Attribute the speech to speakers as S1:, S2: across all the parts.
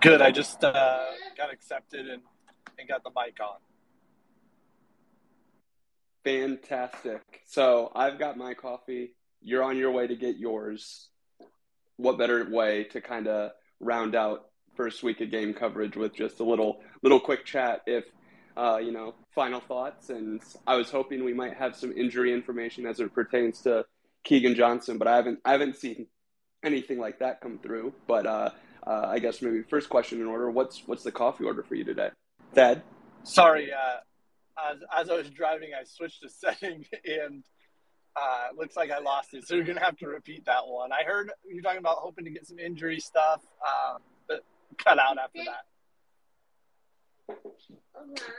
S1: Good. I just uh, got accepted and, and got the mic on.
S2: Fantastic. So I've got my coffee. You're on your way to get yours. What better way to kind of round out first week of game coverage with just a little little quick chat? If uh, you know, final thoughts. And I was hoping we might have some injury information as it pertains to Keagan Johnson, but I haven't I haven't seen anything like that come through. But uh, uh, I guess maybe first question in order: What's what's the coffee order for you today, Thad?
S1: Sorry. Uh, as, as I was driving, I switched a setting and uh, looks like I lost it. So you're gonna have to repeat that one. I heard you're talking about hoping to get some injury stuff, uh, but cut out after that.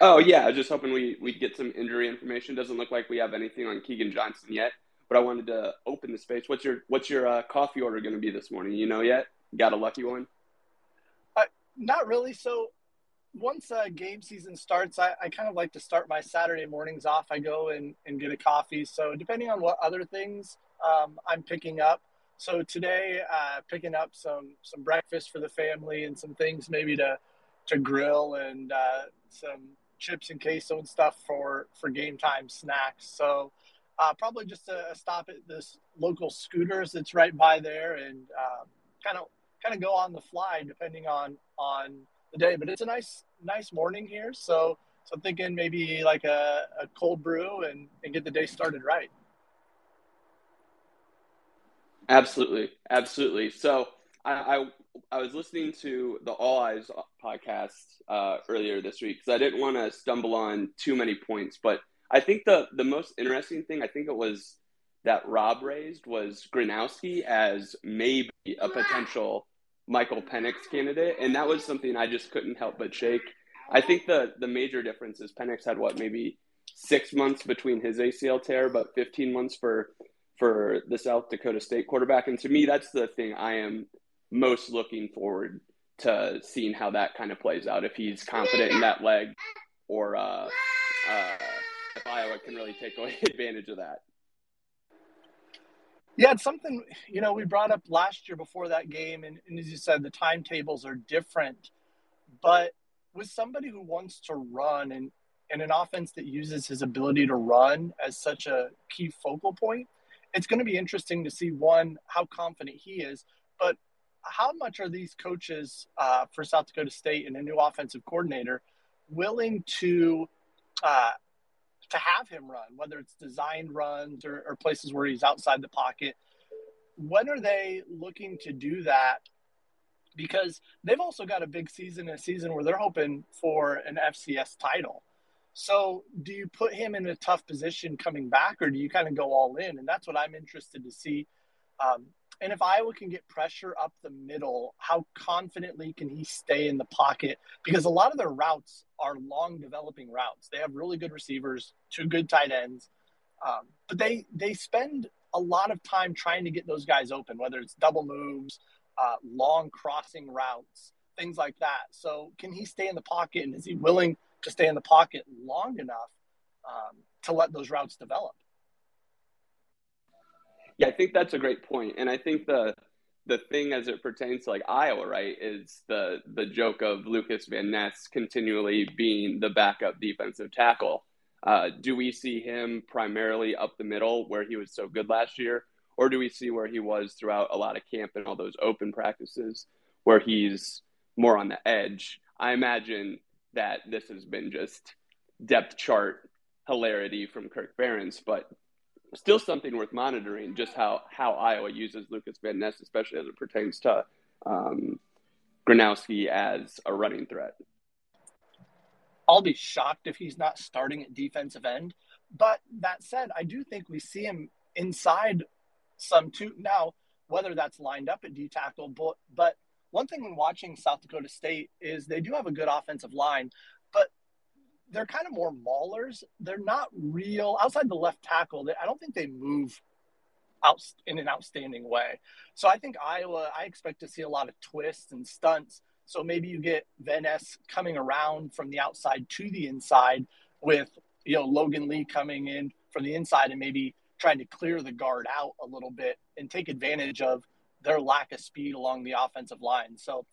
S2: Oh yeah, I was just hoping we we'd get some injury information. Doesn't look like we have anything on Keagan Johnson yet, but I wanted to open the space. What's your what's your uh, coffee order going to be this morning? You know yet? Got a lucky one?
S1: Not really. So once uh, game season starts, I, I kind of like to start my Saturday mornings off. I go and, and get a coffee. So depending on what other things um, I'm picking up. So today, uh, picking up some some breakfast for the family and some things maybe to to grill and uh, some chips and queso and stuff for for game time snacks. So uh, probably just a, a stop at this local scooters that's right by there and kind of kind of go on the fly depending on on the day. But it's a nice nice morning here, so so I'm thinking maybe like a, a cold brew and, and get the day started right.
S2: Absolutely, absolutely. So I I, I was listening to the All Eyes podcast uh, earlier this week because I didn't want to stumble on too many points, but I think the the most interesting thing I think it was that Rob raised was Gronowski as maybe a potential Michael Penix candidate, and that was something I just couldn't help but shake. I think the the major difference is Penix had what maybe six months between his ACL tear, but 15 months for for the South Dakota State quarterback, and to me, that's the thing I am most looking forward to seeing how that kind of plays out. If he's confident in that leg, or uh, uh, if Iowa can really take away advantage of that.
S1: Yeah, it's something you know we brought up last year before that game, and, and as you said, the timetables are different. But with somebody who wants to run and and an offense that uses his ability to run as such a key focal point, it's going to be interesting to see one how confident he is, but how much are these coaches uh, for South Dakota State and a new offensive coordinator willing to uh, to have him run, whether it's designed runs or, or places where he's outside the pocket. When are they looking to do that? Because they've also got a big season, a season where they're hoping for an FCS title. So, do you put him in a tough position coming back, or do you kind of go all in? And that's what I'm interested to see. Um, and if Iowa can get pressure up the middle, how confidently can he stay in the pocket? Because a lot of their routes are long developing routes. They have really good receivers, two good tight ends, um, but they they spend a lot of time trying to get those guys open, whether it's double moves, uh, long crossing routes, things like that. So can he stay in the pocket, and is he willing to stay in the pocket long enough um, to let those routes develop?
S2: Yeah, I think that's a great point, and I think the the thing as it pertains to like Iowa, right, is the the joke of Lukas Van Ness continually being the backup defensive tackle. Uh, do we see him primarily up the middle where he was so good last year, or do we see where he was throughout a lot of camp and all those open practices where he's more on the edge? I imagine that this has been just depth chart hilarity from Kirk Ferentz, but still something worth monitoring. Just how how Iowa uses Lukas Van Ness, especially as it pertains to um, Gronowski as a running threat.
S1: I'll be shocked if he's not starting at defensive end. But that said, I do think we see him inside some two now, whether that's lined up at D tackle, but but one thing in watching South Dakota State is they do have a good offensive line, but they're kind of more maulers. They're not real outside the left tackle. I don't think they move out in an outstanding way. So I think Iowa. I expect to see a lot of twists and stunts. So maybe you get Ness coming around from the outside to the inside with you know Logan Lee coming in from the inside and maybe trying to clear the guard out a little bit and take advantage of their lack of speed along the offensive line. So,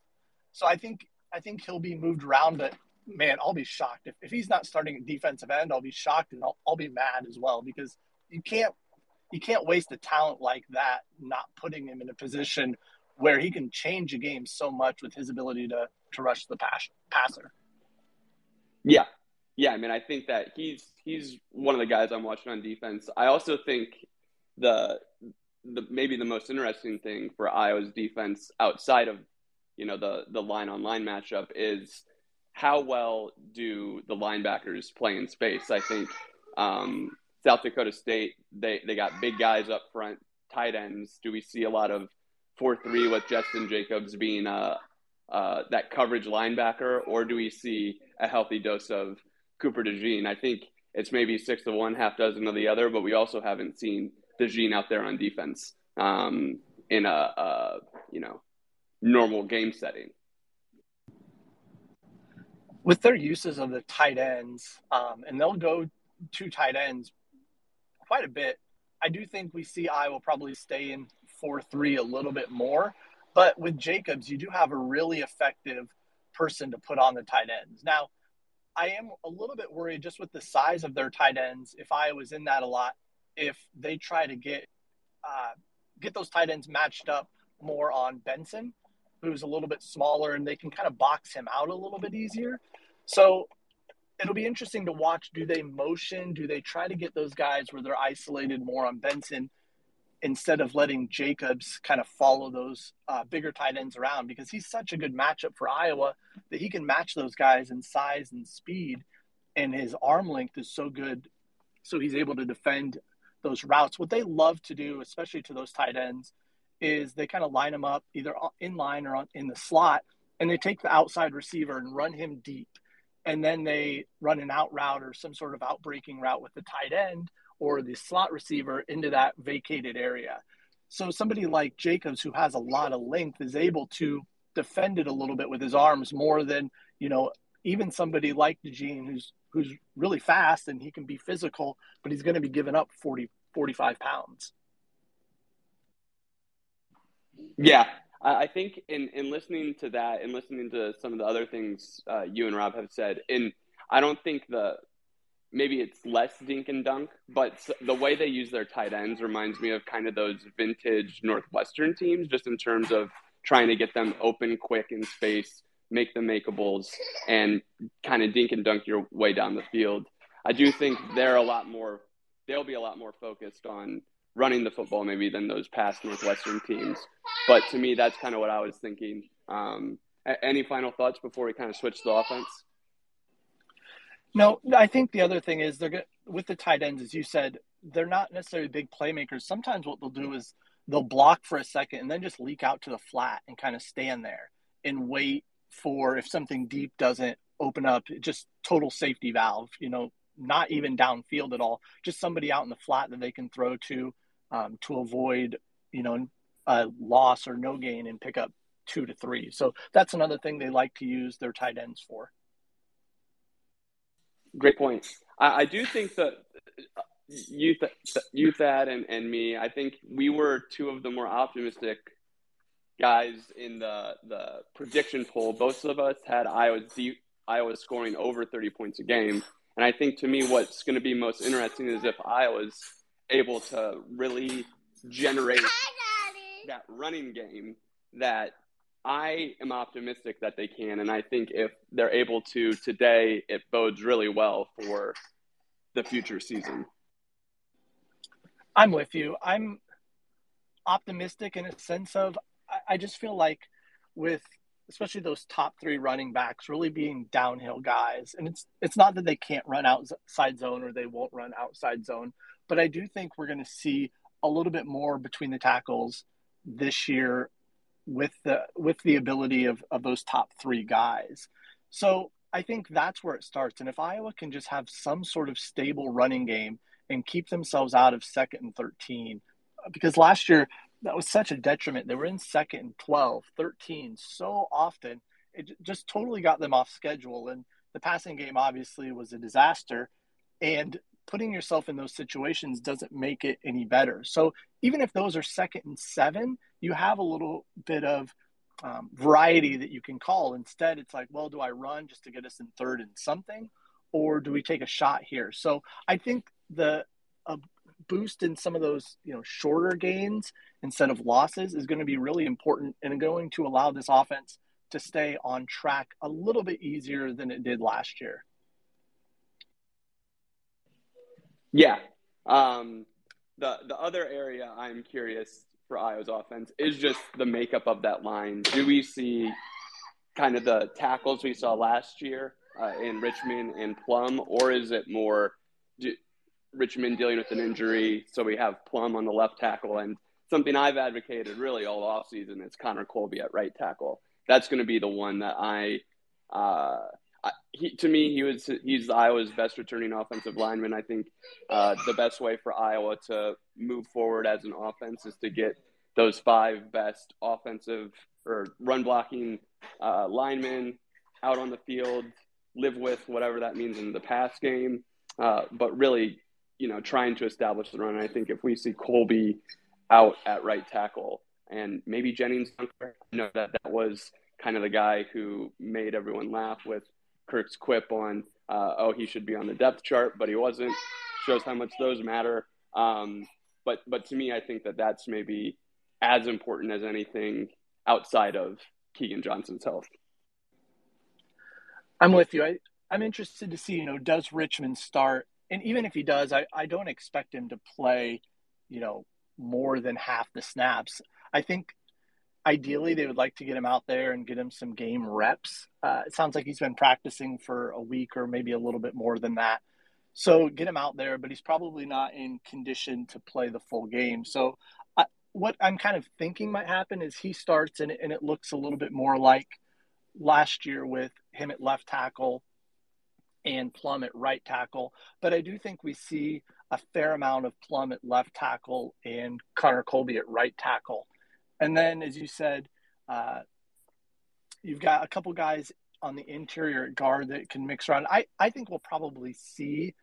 S1: so I think I think he'll be moved around, but man, I'll be shocked if, if he's not starting at defensive end. I'll be shocked and I'll, I'll be mad as well because you can't you can't waste a talent like that not putting him in a position where he can change a game so much with his ability to to rush the pass, passer.
S2: Yeah, yeah. I mean, I think that he's he's one of the guys I'm watching on defense. I also think the the maybe the most interesting thing for Iowa's defense outside of you know the the line on line matchup is how well do the linebackers play in space? I think um, South Dakota State they they got big guys up front, tight ends. Do we see a lot of four three with Jestin Jacobs being uh, uh, that coverage linebacker, or do we see a healthy dose of Cooper DeJean? I think it's maybe six to one, half dozen of the other, but we also haven't seen DeJean out there on defense um, in a, a, you know normal game setting.
S1: With their uses of the tight ends, um, and they'll go two tight ends quite a bit. I do think we see Iowa probably stay in four three a little bit more, but with Jacobs, you do have a really effective person to put on the tight ends. Now, I am a little bit worried just with the size of their tight ends. If I was in that a lot, if they try to get uh, get those tight ends matched up more on Benson, who's a little bit smaller, and they can kind of box him out a little bit easier. So it'll be interesting to watch. Do they motion? Do they try to get those guys where they're isolated more on Benson instead of letting Jacobs kind of follow those uh, bigger tight ends around? Because he's such a good matchup for Iowa that he can match those guys in size and speed, and his arm length is so good, so he's able to defend those routes. What they love to do, especially to those tight ends, is they kind of line them up either in line or on, in the slot, and they take the outside receiver and run him deep. And then they run an out route or some sort of outbreaking route with the tight end or the slot receiver into that vacated area. So somebody like Jacobs, who has a lot of length, is able to defend it a little bit with his arms more than you know even somebody like DeJean, who's who's really fast and he can be physical, but he's going to be giving up 40, 45 pounds.
S2: Yeah, I think in, in listening to that and listening to some of the other things uh, you and Rob have said, and I don't think the maybe it's less dink and dunk, but the way they use their tight ends reminds me of kind of those vintage Northwestern teams, just in terms of trying to get them open quick in space make the makeables, and kind of dink and dunk your way down the field. I do think they're a lot more, they'll be a lot more focused on running the football maybe than those past Northwestern teams. But to me, that's kind of what I was thinking. Um, any final thoughts before we kind of switch to the offense?
S1: No, I think the other thing is they're good with the tight ends, as you said, they're not necessarily big playmakers. Sometimes what they'll do is they'll block for a second and then just leak out to the flat and kind of stand there and wait for if something deep doesn't open up, just total safety valve, you know, not even downfield at all, just somebody out in the flat that they can throw to um, to avoid, you know, a loss or no gain and pick up two to three. So that's another thing they like to use their tight ends for.
S2: Great point. I, I do think that you, you, Thad, and, and me, I think we were two of the more optimistic guys in the the prediction poll, both of us had Iowa deep, Iowa scoring over 30 points a game. And I think to me, what's going to be most interesting is if Iowa's able to really generate that running game that I am optimistic that they can. And I think if they're able to today, it bodes really well for the future season.
S1: I'm with you. I'm optimistic in a sense of I just feel like with especially those top three running backs really being downhill guys, and it's it's not that they can't run outside zone or they won't run outside zone, but I do think we're going to see a little bit more between the tackles this year with the with the ability of, of those top three guys. So I think that's where it starts. And if Iowa can just have some sort of stable running game and keep themselves out of second and 13, because last year that was such a detriment. They were in second and 12, 13 so often. It just totally got them off schedule. And the passing game obviously was a disaster. And putting yourself in those situations doesn't make it any better. So even if those are second and seven, you have a little bit of um, variety that you can call. Instead, it's like, well, do I run just to get us in third and something, or do we take a shot here? So I think the a boost in some of those you know shorter gains instead of losses is going to be really important and going to allow this offense to stay on track a little bit easier than it did last year.
S2: Yeah. Um, the the other area I'm curious for Iowa's offense is just the makeup of that line. Do we see kind of the tackles we saw last year uh, in Richman and Plumb, or is it more do, Richman dealing with an injury, so we have Plumb on the left tackle, and something I've advocated really all offseason is Connor Colby at right tackle. That's going to be the one that I uh, he, to me, he was he's Iowa's best returning offensive lineman. I think uh, the best way for Iowa to move forward as an offense is to get those five best offensive or run blocking uh, linemen out on the field, live with whatever that means in the pass game, uh, but really, you know, trying to establish the run. And I think if we see Colby out at right tackle and maybe Gennings, I know that that was kind of the guy who made everyone laugh with Kirk's quip on, uh, oh, he should be on the depth chart, but he wasn't. Shows how much those matter. Um, but but to me, I think that that's maybe as important as anything outside of Keagan Johnson's health.
S1: I'm with you. I, I'm interested to see, you know, does Richman start? And even if he does, I, I don't expect him to play, you know, more than half the snaps. I think ideally they would like to get him out there and get him some game reps. Uh, it sounds like he's been practicing for a week or maybe a little bit more than that. So get him out there, but he's probably not in condition to play the full game. So I, what I'm kind of thinking might happen is he starts and, and it looks a little bit more like last year with him at left tackle and Plumb at right tackle. But I do think we see a fair amount of Plumb at left tackle and Connor Colby at right tackle. And then, as you said, uh, you've got a couple guys on the interior guard that can mix around. I, I think we'll probably see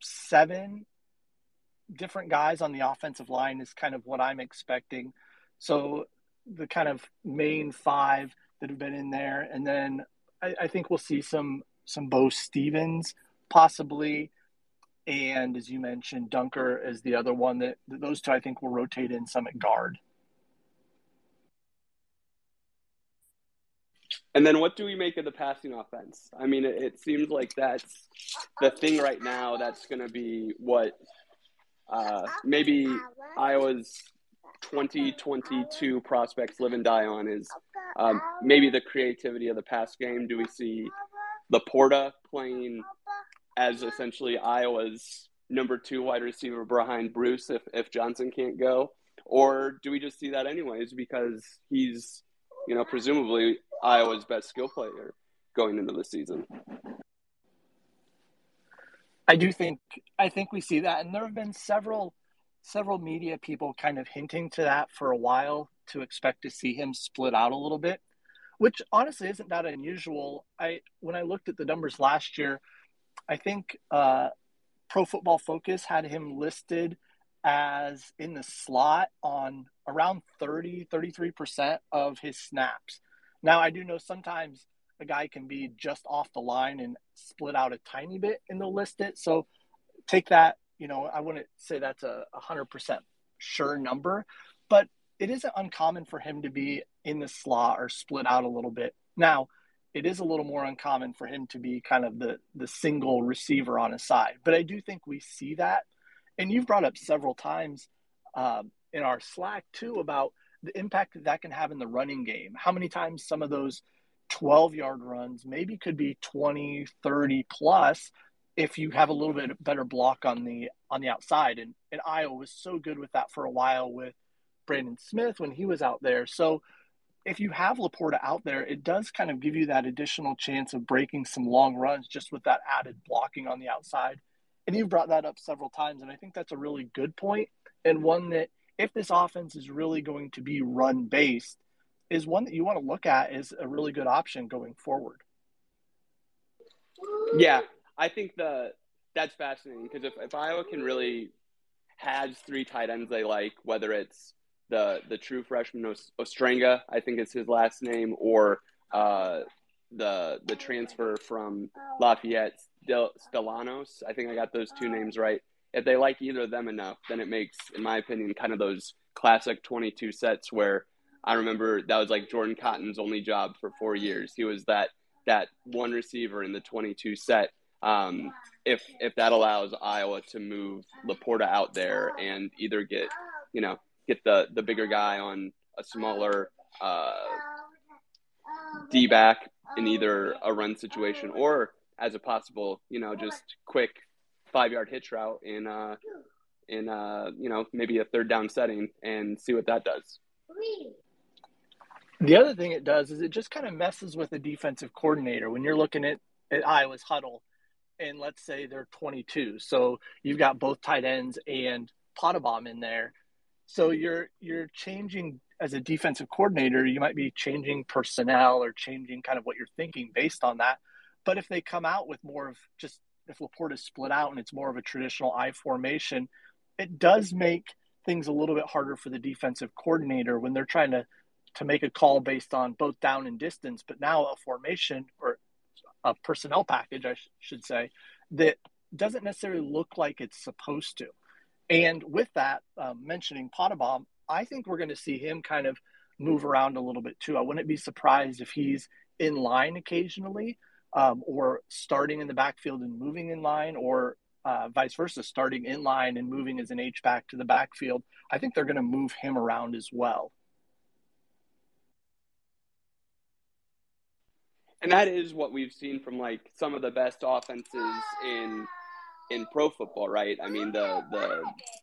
S1: seven different guys on the offensive line is kind of what I'm expecting. So the kind of main five that have been in there, and then I, I think we'll see some some Beau Stephens possibly, and as you mentioned, Dunker is the other one that, that those two I think will rotate in some at guard.
S2: And then what do we make of the passing offense? I mean, it, it seems like that's the thing right now. That's going to be what uh, maybe Iowa's 2022 prospects live and die on is um, maybe the creativity of the pass game. Do we see LaPorta playing as essentially Iowa's number two wide receiver behind Bruce if, if Johnson can't go? Or do we just see that anyways because he's, you know, presumably Iowa's best skill player going into the season.
S1: I do think I think we see that, and there have been several several media people kind of hinting to that for a while to expect to see him split out a little bit, which honestly isn't that unusual. I when I looked at the numbers last year, I think uh, Pro Football Focus had him listed as in the slot on around 30 33% of his snaps now, I do know sometimes a guy can be just off the line and split out a tiny bit and they'll list it. So take that, you know, I wouldn't say that's a 100% sure number, but it isn't uncommon for him to be in the slot or split out a little bit. Now, it is a little more uncommon for him to be kind of the the single receiver on his side. But I do think we see that, and you've brought up several times um, in our Slack too about the impact that that can have in the running game. How many times some of those 12 yard runs maybe could be 20, 30 plus if you have a little bit better block on the on the outside. And, and Iowa was so good with that for a while with Brandon Smith when he was out there. So if you have Laporta out there, it does kind of give you that additional chance of breaking some long runs just with that added blocking on the outside. And you've brought that up several times, and I think that's a really good point and one that if this offense is really going to be run based, is one that you want to look at as a really good option going forward.
S2: Yeah, I think the that's fascinating because if, if Iowa can really has three tight ends they like, whether it's the the true freshman Ostrenga, I think it's his last name, or uh, the the transfer from Lafayette Del, Stilianos. I think I got those two names right. If they like either of them enough, then it makes, in my opinion, kind of those classic 22 sets where I remember that was like Jordan Cotton's only job for four years. He was that that one receiver in the 22 set. Um, if if that allows Iowa to move Laporta out there and either get you know get the the bigger guy on a smaller uh, D back in either a run situation or as a possible you know just quick five yard hitch route in uh in uh you know maybe a third down setting and see what that does.
S1: The other thing it does is it just kind of messes with the defensive coordinator when you're looking at, at Iowa's huddle and let's say they're 22. So you've got both tight ends and Pottebaum in there. So you're you're changing as a defensive coordinator, you might be changing personnel or changing kind of what you're thinking based on that. But if they come out with more of just if Laporta is split out and it's more of a traditional I formation, it does make things a little bit harder for the defensive coordinator when they're trying to to make a call based on both down and distance, but now a formation or a personnel package, I sh- should say, that doesn't necessarily look like it's supposed to. And with that, um, mentioning Pottebaum, I think we're going to see him kind of move around a little bit too. I wouldn't be surprised if he's in line occasionally, um, or starting in the backfield and moving in line, or uh, vice versa, starting in line and moving as an H back to the backfield. I think they're going to move him around as well.
S2: and that is what we've seen from like some of the best offenses in in pro football, right? I mean, the the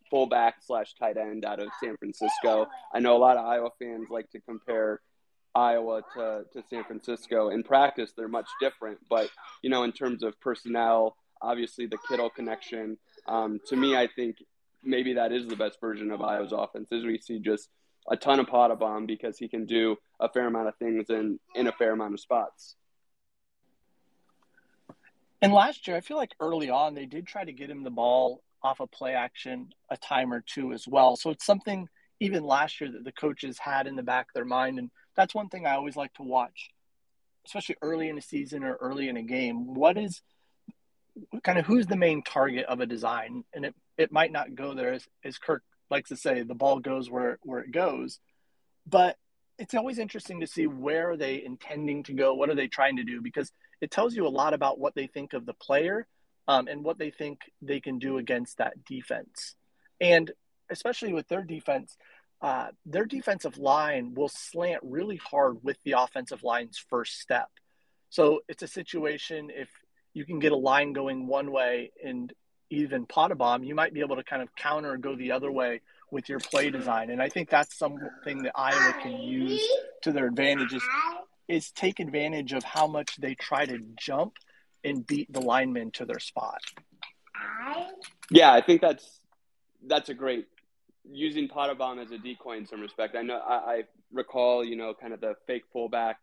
S2: fullback slash tight end out of San Francisco. I know a lot of Iowa fans like to compare Iowa to, to San Francisco. In practice, they're much different, but you know, in terms of personnel, obviously the Kittle connection. Um, to me, I think maybe that is the best version of Iowa's offense. As we see just a ton of Pottebaum because he can do a fair amount of things in in a fair amount of spots.
S1: And last year, I feel like early on they did try to get him the ball off a of play action a time or two as well. So it's something even last year that the coaches had in the back of their mind, and that's one thing I always like to watch, especially early in a season or early in a game. What is kind of who's the main target of a design? And it it might not go there as, as Kirk likes to say, the ball goes where where it goes, but it's always interesting to see where are they intending to go, what are they trying to do because it tells you a lot about what they think of the player um, and what they think they can do against that defense. And especially with their defense, uh, their defensive line will slant really hard with the offensive line's first step. So it's a situation if you can get a line going one way and even Pottebaum, you might be able to kind of counter or go the other way with your play design. And I think that's something that Iowa can use to their advantage is is take advantage of how much they try to jump and beat the linemen to their spot.
S2: Yeah, I think that's that's a great using Pottebaum as a decoy in some respect. I know I, I recall, you know, kind of the fake fullback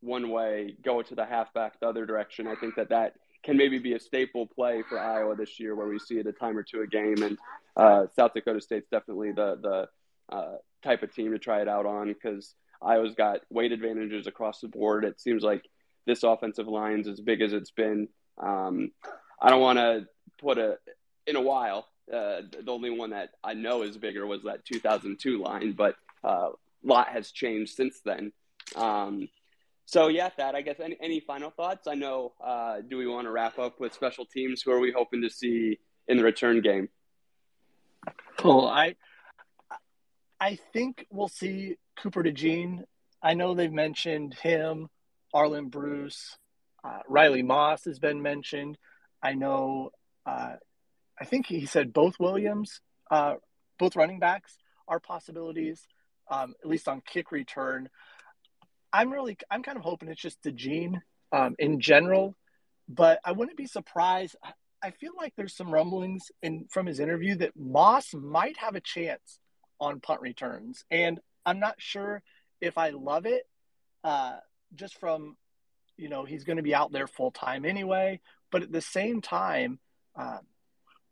S2: one way, go to the halfback the other direction. I think that that can maybe be a staple play for Iowa this year, where we see it a time or two a game. And uh, South Dakota State's definitely the the uh, type of team to try it out on because Iowa's got weight advantages across the board. It seems like this offensive line's as big as it's been. Um, I don't want to put a in a while. Uh, the only one that I know is bigger was that 2002 line, but uh, a lot has changed since then. Um, so yeah, that I guess. Any, any final thoughts? I know. Uh, do we want to wrap up with special teams? Who are we hoping to see in the return game?
S1: Cool. I I think we'll see Cooper DeJean. I know they've mentioned him, Arland Bruce, uh, Riley Moss has been mentioned. I know, uh, I think he said both Williams, uh, both running backs are possibilities, um, at least on kick return. I'm really I'm kind of hoping it's just DeJean um, in general, but I wouldn't be surprised. I feel like there's some rumblings in from his interview that Moss might have a chance on punt returns, and I'm not sure if I love it. Uh, just from you know he's going to be out there full time anyway, but at the same time, uh,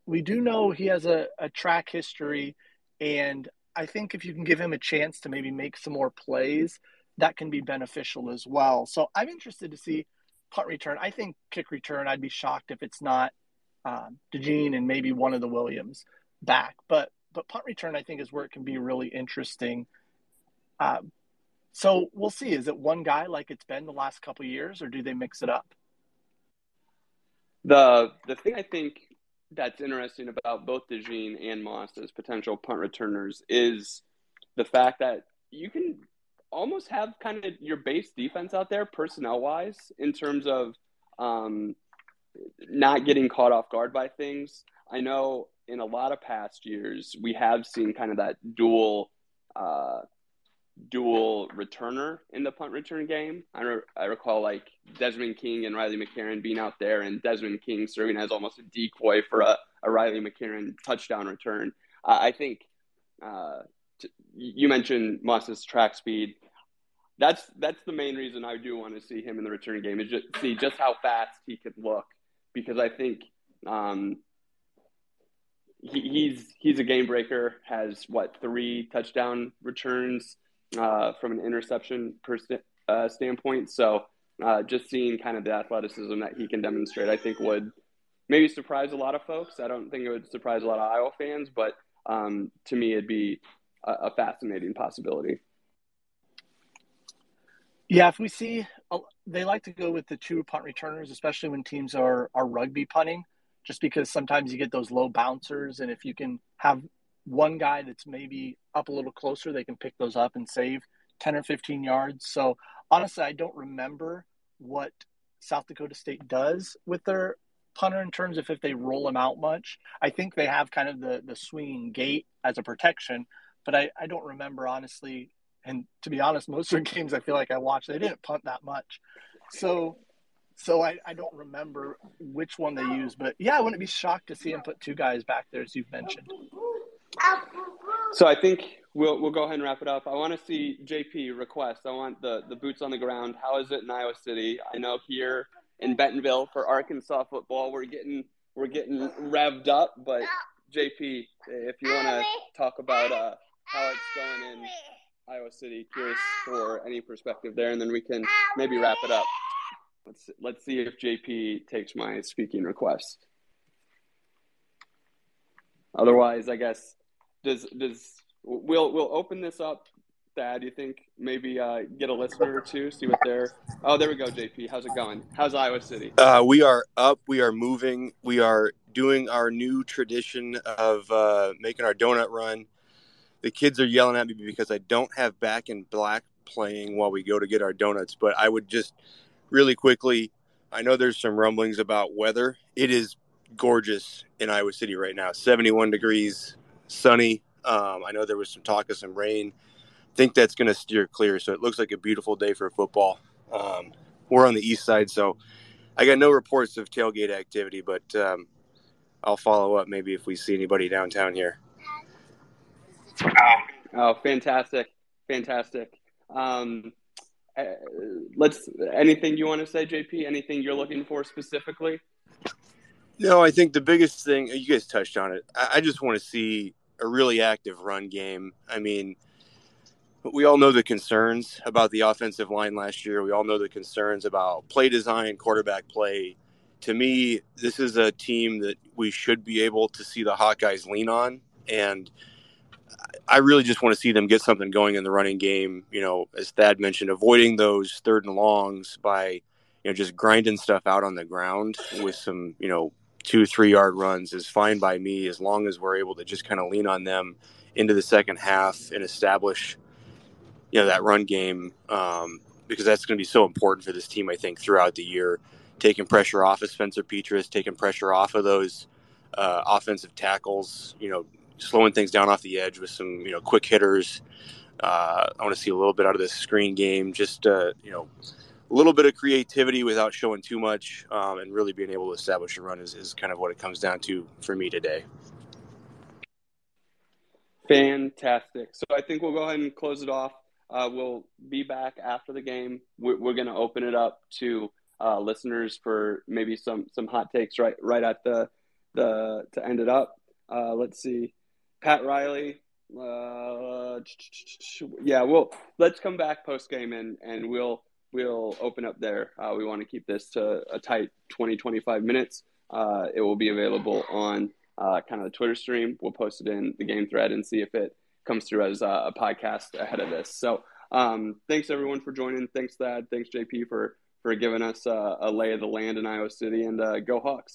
S1: we do know he has a, a track history, and I think if you can give him a chance to maybe make some more plays, that can be beneficial as well. So I'm interested to see punt return. I think kick return. I'd be shocked if it's not um, DeJean and maybe one of the Williams back, but but punt return I think is where it can be really interesting. Um, so we'll see. Is it one guy like it's been the last couple years, or do they mix it up?
S2: The the thing I think that's interesting about both DeJean and Moss as potential punt returners is the fact that you can almost have kind of your base defense out there personnel wise in terms of um, not getting caught off guard by things. I know in a lot of past years we have seen kind of that dual uh, dual returner in the punt return game. I, re- I recall like Desmond King and Riley McCarron being out there, and Desmond King serving as almost a decoy for a, a Riley McCarron touchdown return. I think uh, t- you mentioned Moss's track speed. That's that's the main reason I do want to see him in the return game is just see just how fast he could look because I think um, he, he's he's a game breaker. Has what three touchdown returns uh, from an interception per, uh, standpoint. So uh, just seeing kind of the athleticism that he can demonstrate, I think would maybe surprise a lot of folks. I don't think it would surprise a lot of Iowa fans, but um, to me, it'd be a, a, fascinating possibility.
S1: Yeah, if we see, they like to go with the two punt returners, especially when teams are are rugby punting, just because sometimes you get those low bouncers, and if you can have one guy that's maybe up a little closer, they can pick those up and save 10 or 15 yards. So honestly, I don't remember what South Dakota State does with their punter in terms of if they roll him out much. I think they have kind of the, the swinging gate as a protection, but I, I don't remember honestly. And to be honest, most of the games I feel like I watched, they didn't punt that much. So so I, I don't remember which one they use, but yeah, I wouldn't be shocked to see him put two guys back there, as you've mentioned.
S2: So I think we'll we'll go ahead and wrap it up. I want to see JP request. I want the the boots on the ground. How is it in Iowa City? I know here in Bentonville for Arkansas football, we're getting we're getting revved up. But JP, if you want to talk about uh, how it's going in Iowa City, curious for any perspective there, and then we can maybe wrap it up. Let's let's see if JP takes my speaking request. Otherwise, I guess does does we'll we'll open this up. Thad, you think maybe uh, get a listener or two, see what they're. Oh, there we go, JP. How's it going? How's Iowa City?
S3: Uh, we are up. We are moving. We are doing our new tradition of uh, making our donut run. The kids are yelling at me because I don't have back in black playing while we go to get our donuts. But I would just really quickly. I know there's some rumblings about weather. It is gorgeous in Iowa City right now. 71 degrees, sunny. Um, I know there was some talk of some rain. I think that's going to steer clear. So it looks like a beautiful day for football. Um, we're on the east side, so I got no reports of tailgate activity, but um, I'll follow up maybe if we see anybody downtown here.
S2: Oh, fantastic. Fantastic. Um, uh, let's anything you want to say, JP? Anything you're looking for specifically?
S3: No, I think the biggest thing you guys touched on it. I, just want to see a really active run game. I mean, we all know the concerns about the offensive line last year. We all know the concerns about play design, quarterback play. To me, this is a team that we should be able to see the Hawkeyes lean on. And I really just want to see them get something going in the running game. You know, as Thad mentioned, avoiding those third and longs by, you know, just grinding stuff out on the ground with some, you know, two, three yard runs is fine by me as long as we're able to just kind of lean on them into the second half and establish, you know, that run game um, because that's going to be so important for this team, I think, throughout the year. Taking pressure off of Spencer Petras, taking pressure off of those uh, offensive tackles, you know, slowing things down off the edge with some, you know, quick hitters. Uh, I want to see a little bit out of this screen game, just uh, you know, a little bit of creativity without showing too much, um, and really being able to establish a run is, is kind of what it comes down to for me today.
S2: Fantastic. So I think we'll go ahead and close it off. Uh, we'll be back after the game. We're, we're going to open it up to uh, listeners for maybe some some hot takes right right at the the to end it up. Uh, let's see, Pat Riley. Uh, yeah, well, let's come back post game and and we'll we'll open up there. Uh, we want to keep this to a tight 20 25 minutes. Uh, it will be available on uh, kind of the Twitter stream. We'll post it in the game thread and see if it comes through as a, podcast ahead of this. So um, thanks everyone for joining. Thanks Thad. Thanks JP for for giving us a lay of the land in Iowa City and uh, go Hawks.